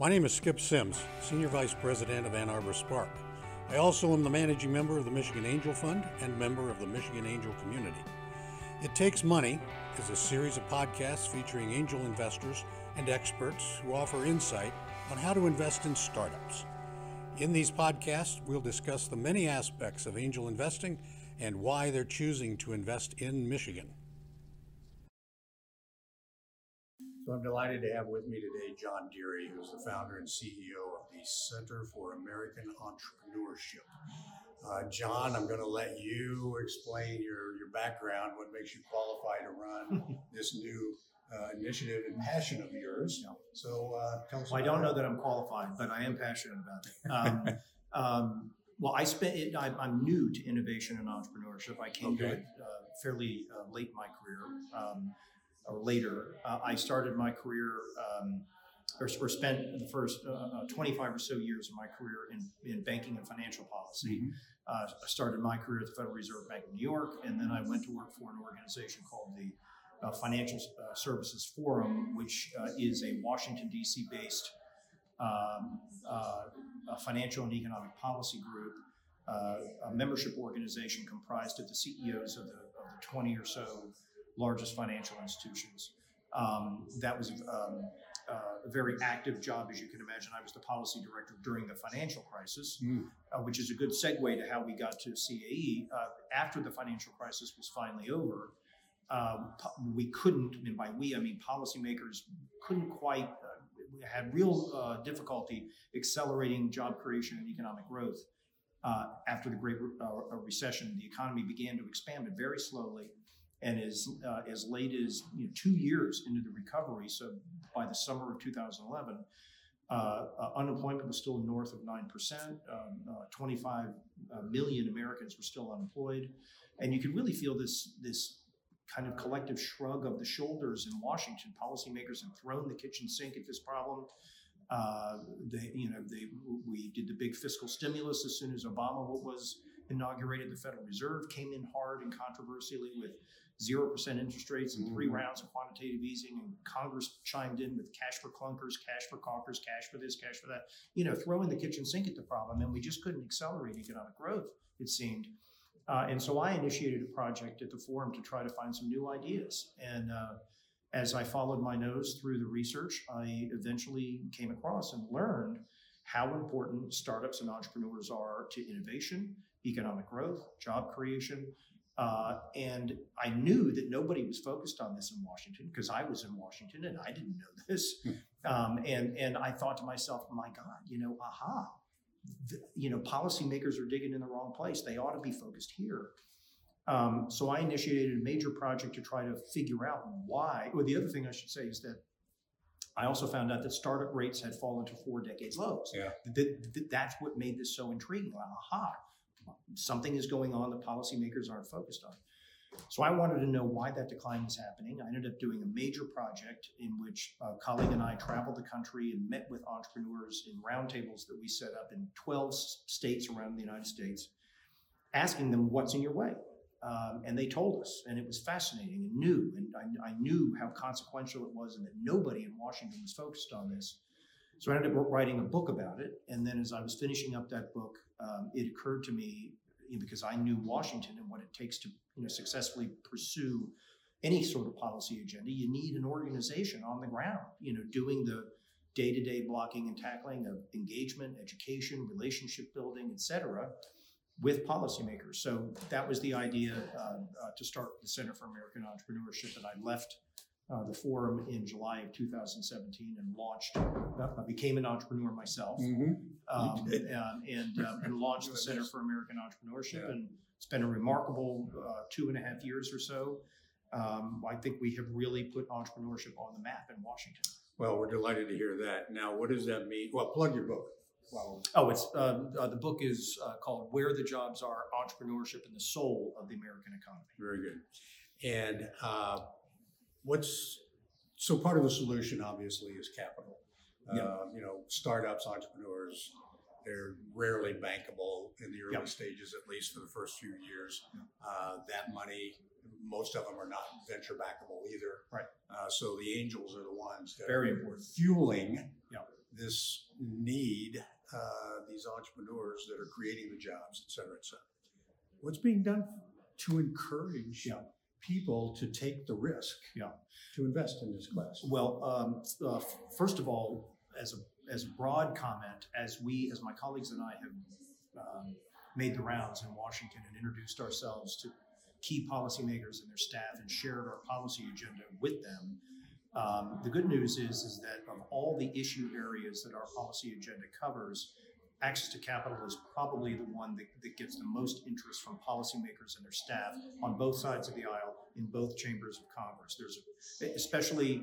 My name is Skip Simms, Senior Vice President of Ann Arbor Spark. I also am the managing member of the Michigan Angel Fund and member of the Michigan Angel Community. It Takes Money is a series of podcasts featuring angel investors and experts who offer insight on how to invest in startups. In these podcasts, we'll discuss the many aspects of angel investing and why they're choosing to invest in Michigan. So I'm delighted to have with me today John Dearie, who's the founder and CEO of the Center for American Entrepreneurship. Uh, John, I'm going to let you explain your, your background, what makes you qualify to run this new uh, initiative and passion of yours. So uh, tell us. Well, I don't know that I'm qualified, but I am passionate about it. Um, um, well, I spent. It, I, I'm new to innovation and entrepreneurship. I came to it uh, fairly uh, late in my career, um, or later. Uh, I started my career. Um, or, or spent the first uh, uh, 25 or so years of my career in, in banking and financial policy. Mhm. Uh, I started my career at the Federal Reserve Bank of New York, and then I went to work for an organization called the uh, Financial uh, Services Forum, which uh, is a Washington, D.C. based um, uh, a financial and economic policy group, uh, a membership organization comprised of the CEOs of the, of the 20 or so largest financial institutions. Um, that was um, uh, a very active job, as you can imagine. I was the policy director during the financial crisis, Mm. uh, which is a good segue to how we got to CAE. Uh, after the financial crisis was finally over, um, we couldn't, and by we I mean policymakers, couldn't quite, uh, we had real uh, difficulty accelerating job creation and economic growth. Uh, after the Great Re- uh, Recession, the economy began to expand, but very slowly. And as, uh, as late as you know, two years into the recovery, so by the summer of 2011, uh, uh, unemployment was still north of 9%. Um, uh, 25 uh, million Americans were still unemployed. And you could really feel this, this kind of collective shrug of the shoulders in Washington. Policymakers had thrown the kitchen sink at this problem. Uh, they, you know, they, we did the big fiscal stimulus as soon as Obama was inaugurated. The Federal Reserve came in hard and controversially with zero percent interest rates and three Mhm. rounds of quantitative easing, and Congress chimed in with cash for clunkers, cash for conkers, cash for this, cash for that. You know, throwing the kitchen sink at the problem, and we just couldn't accelerate economic growth. It seemed. Uh, and so I initiated a project at the forum to try to find some new ideas. And uh, as I followed my nose through the research, I eventually came across and learned how important startups and entrepreneurs are to innovation, economic growth, job creation. Uh, and I knew that nobody was focused on this in Washington because I was in Washington and I didn't know this. Um, and and I thought to myself, my God, you know, aha, th- you know, policymakers are digging in the wrong place. They ought to be focused here. Um, so I initiated a major project to try to figure out why. Well, the other thing I should say is that I also found out that startup rates had fallen to four decades lows. Yeah. Th- th- that's what made this so intriguing. Aha, something is going on that policymakers aren't focused on. So I wanted to know why that decline was happening. I ended up doing a major project in which a colleague and I traveled the country and met with entrepreneurs in roundtables that we set up in 12 states around the United States, asking them, What's in your way? Um, and they told us, and it was fascinating and new. And I, I knew how consequential it was, and that nobody in Washington was focused on this. So I ended up writing a book about it. And then as I was finishing up that book, um, it occurred to me you know, because I knew Washington and what it takes to you know successfully pursue any sort of policy agenda. You need an organization on the ground, you know, doing the day-to-day blocking and tackling of engagement, education, relationship building, et cetera, with policymakers. So that was the idea uh, uh, to start the Center for American Entrepreneurship, and I left uh, the forum in July of 2017 and launched. I became an entrepreneur myself Mhm. um, You did. um, and um, and launched the Center for American Entrepreneurship, Yeah. and it's been a remarkable uh, two and a half years or so. Um, I think we have really put entrepreneurship on the map in Washington. Well, we're delighted to hear that. Now, what does that mean? Well, plug your book. Well, Oh, it's um, uh, the book is uh, called "Where the Jobs Are: Entrepreneurship and the Soul of the American Economy." very good. And uh, what's so part of the solution, obviously, is capital. Yeah. Uh, you know, startups, entrepreneurs, they're rarely bankable in the early Yeah. stages, at least for the first few years. Uh, that money, most of them are not venture backable either. Right. Uh, so the angels are the ones that Very are important. fueling Yeah. this need, uh, these entrepreneurs that are creating the jobs, et cetera, et cetera. What's being done to encourage Yeah. People to take the risk? Yeah. To invest in this class? Well, um, uh, first of all, as a as a broad comment, as we, as my colleagues and I have um, made the rounds in Washington and introduced ourselves to key policymakers and their staff and shared our policy agenda with them. Um, the good news is is that of all the issue areas that our policy agenda covers, access to capital is probably the one that, that gets the most interest from policymakers and their staff on both sides of the aisle in both chambers of Congress. There's especially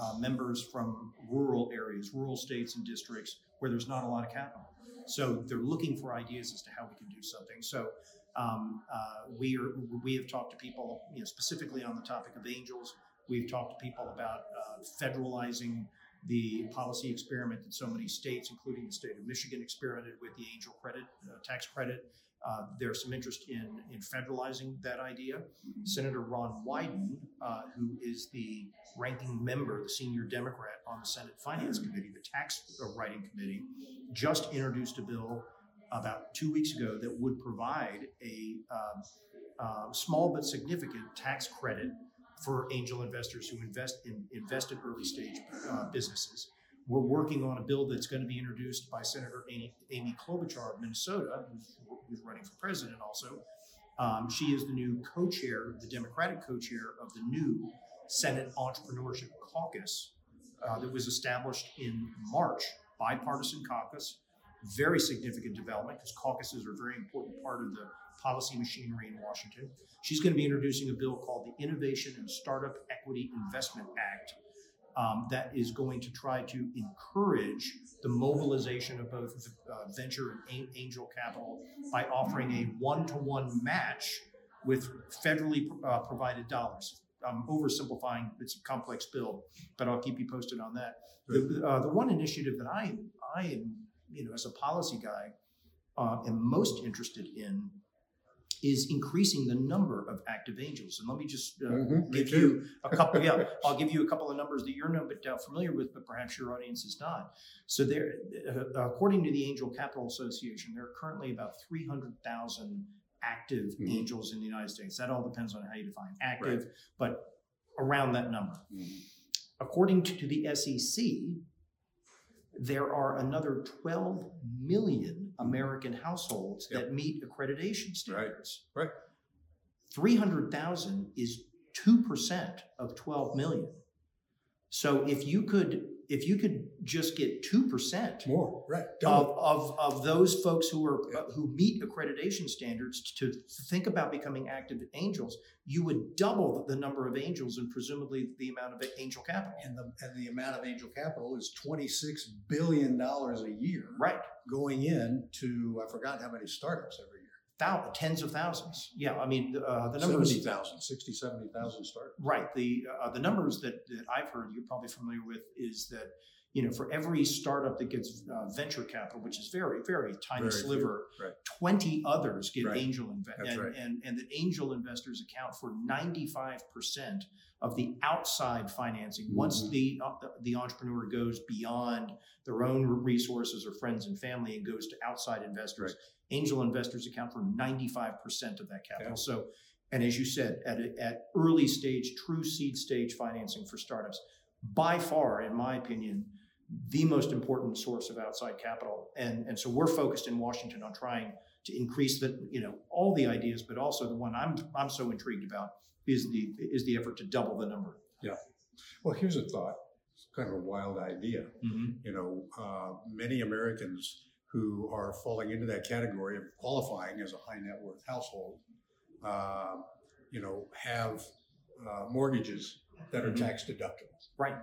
uh, members from rural areas, rural states and districts where there's not a lot of capital. So they're looking for ideas as to how we can do something. So um, uh, we are we have talked to people, you know, specifically on the topic of angels. We've talked to people about uh, federalizing the policy experiment that so many states, including the state of Michigan, experimented with the angel credit uh, tax credit. Uh, there's some interest in in federalizing that idea. Senator Ron Wyden, uh, who is the ranking member, the senior Democrat on the Senate Finance Committee, the tax uh, writing committee, just introduced a bill about two weeks ago that would provide a um, uh, small but significant tax credit for angel investors who invest in invest in early stage uh, businesses. We're working on a bill that's going to be introduced by Senator Amy, Amy Klobuchar of Minnesota, who's, who's running for president also. Um, she is the new co-chair, the Democratic co-chair of the new Senate Entrepreneurship Caucus uh, that was established in March, bipartisan caucus. Very significant development because caucuses are a very important part of the policy machinery in Washington. She's going to be introducing a bill called the Innovation and Startup Equity Investment Act um, that is going to try to encourage the mobilization of both uh, venture and a- angel capital by offering a one to one match with federally uh, provided dollars. I'm oversimplifying, it's a complex bill, but I'll keep you posted on that. The, uh, the one initiative that I, I am, you know, as a policy guy, uh, am most interested in is increasing the number of active angels. And let me just uh, Mhm, give you a couple. Yeah, I'll give you a couple of numbers that you're no but uh, familiar with, but perhaps your audience is not. So there, uh, according to the Angel Capital Association, there are currently about three hundred thousand active Mhm. angels in the United States. That all depends on how you define active, but around that number. Mhm. According to, to the SEC, there are another 12 million American households Yep. that meet accreditation standards. right. 300,000 is 2% of 12 million. So if you could if you could just get 2% More, right. of, of, of those folks who are Yeah. uh, who meet accreditation standards to think about becoming active angels, you would double the number of angels and presumably the amount of angel capital. And the, and the amount of angel capital is twenty-six billion dollars a year Right. going in to, I forgot how many startups every year. Thou- tens of thousands. Yeah, I mean, uh, the numbers. 70,000, 60, 70,000 startups. Right. The uh, the numbers that, that I've heard, you're probably familiar with, is that you know for every startup that gets uh, venture capital, which is very very tiny Very sliver, right. twenty others get Right. angel invest, That's and, right. and and that angel investors account for ninety five percent of the outside financing. Once Mhm. the uh, the entrepreneur goes beyond their own resources or friends and family and goes to outside investors, angel investors account for 95% of that capital. Yeah. So, and as you said, at, a, at early stage, true seed stage financing for startups, by far, in my opinion, the most important source of outside capital. And, and so we're focused in Washington on trying to increase the, you know, all the ideas, but also the one I'm, I'm so intrigued about is the, is the effort to double the number. Yeah. Well, here's a thought. It's kind of a wild idea. You know, uh, many Americans who are falling into that category of qualifying as a high net worth household, uh, you know, have uh, mortgages that are Mhm. tax deductible. Right.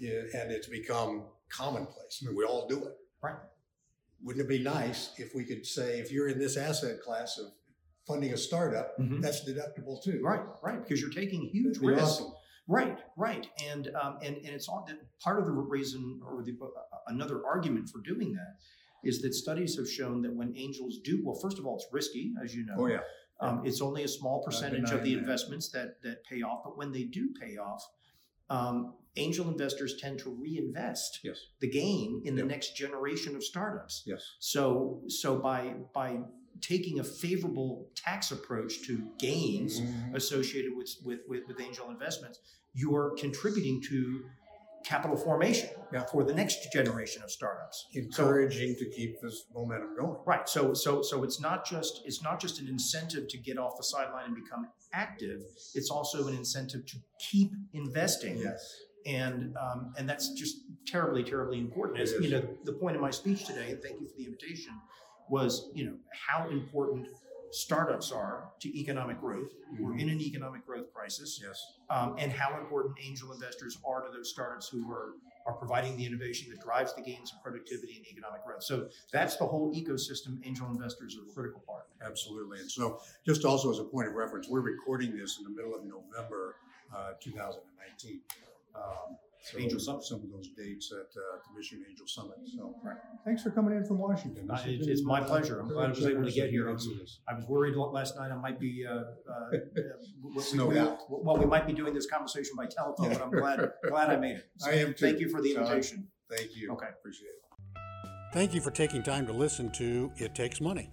And it's become commonplace. I mean, we all do it. Right. Wouldn't it be nice if we could say, if you're in this asset class of funding a startup, Mhm. that's deductible too? Right, right, because you're taking huge risks. awesome. Right, right, and um, and and it's all part of the reason or the uh, another argument for doing that is that studies have shown that when angels do well, first of all, it's risky, as you know. Oh, yeah. Um, it's only a small percentage of the that. investments that that pay off, but when they do pay off, um, angel investors tend to reinvest Yes, the gain in the Yep. next generation of startups. yes. So so by by taking a favorable tax approach to gains Mm-hmm. associated with with, with, with angel investments, you're contributing to capital formation Yeah. for the next generation of startups. Encouraging to keep this momentum going. Right. So so so it's not just it's not just an incentive to get off the sideline and become active. It's also an incentive to keep investing. Yes. And um, and that's just terribly terribly important. As you know, the point of my speech today, and thank you for the invitation, was you know how important startups are to economic growth. We're in an economic growth crisis Yes. um, and how important angel investors are to those startups who are are providing the innovation that drives the gains in productivity and economic growth. So that's the whole ecosystem. Angel investors are a critical part. Absolutely. And so, just also as a point of reference, we're recording this in the middle of November, uh, 2019. Um, so Angel Summit. Some of those dates at uh, the Michigan Angel Summit. So, Right. thanks for coming in from Washington. This Uh, has it's- it's my pleasure. I'm glad I was able to get here. do this. I was worried last night I might be uh, uh, uh, we- Snowed we- out. Well, we might be doing this conversation by telephone, but I'm glad glad I made it. So I am too. Thank you for the So invitation. Thank you. Okay. Appreciate it. Thank you for taking time to listen to It Takes Money.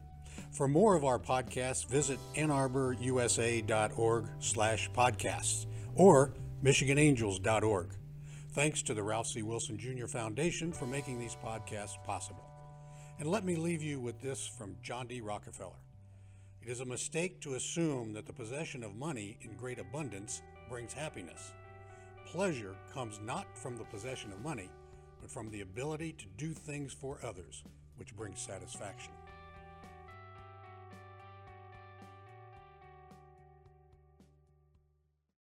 For more of our podcasts, visit annarborusa.org slash podcasts or michiganangels.org. Thanks to the Ralph C. Wilson Jr. Foundation for making these podcasts possible. And let me leave you with this from John D. Rockefeller. It is a mistake to assume that the possession of money in great abundance brings happiness. Pleasure comes not from the possession of money, but from the ability to do things for others, which brings satisfaction.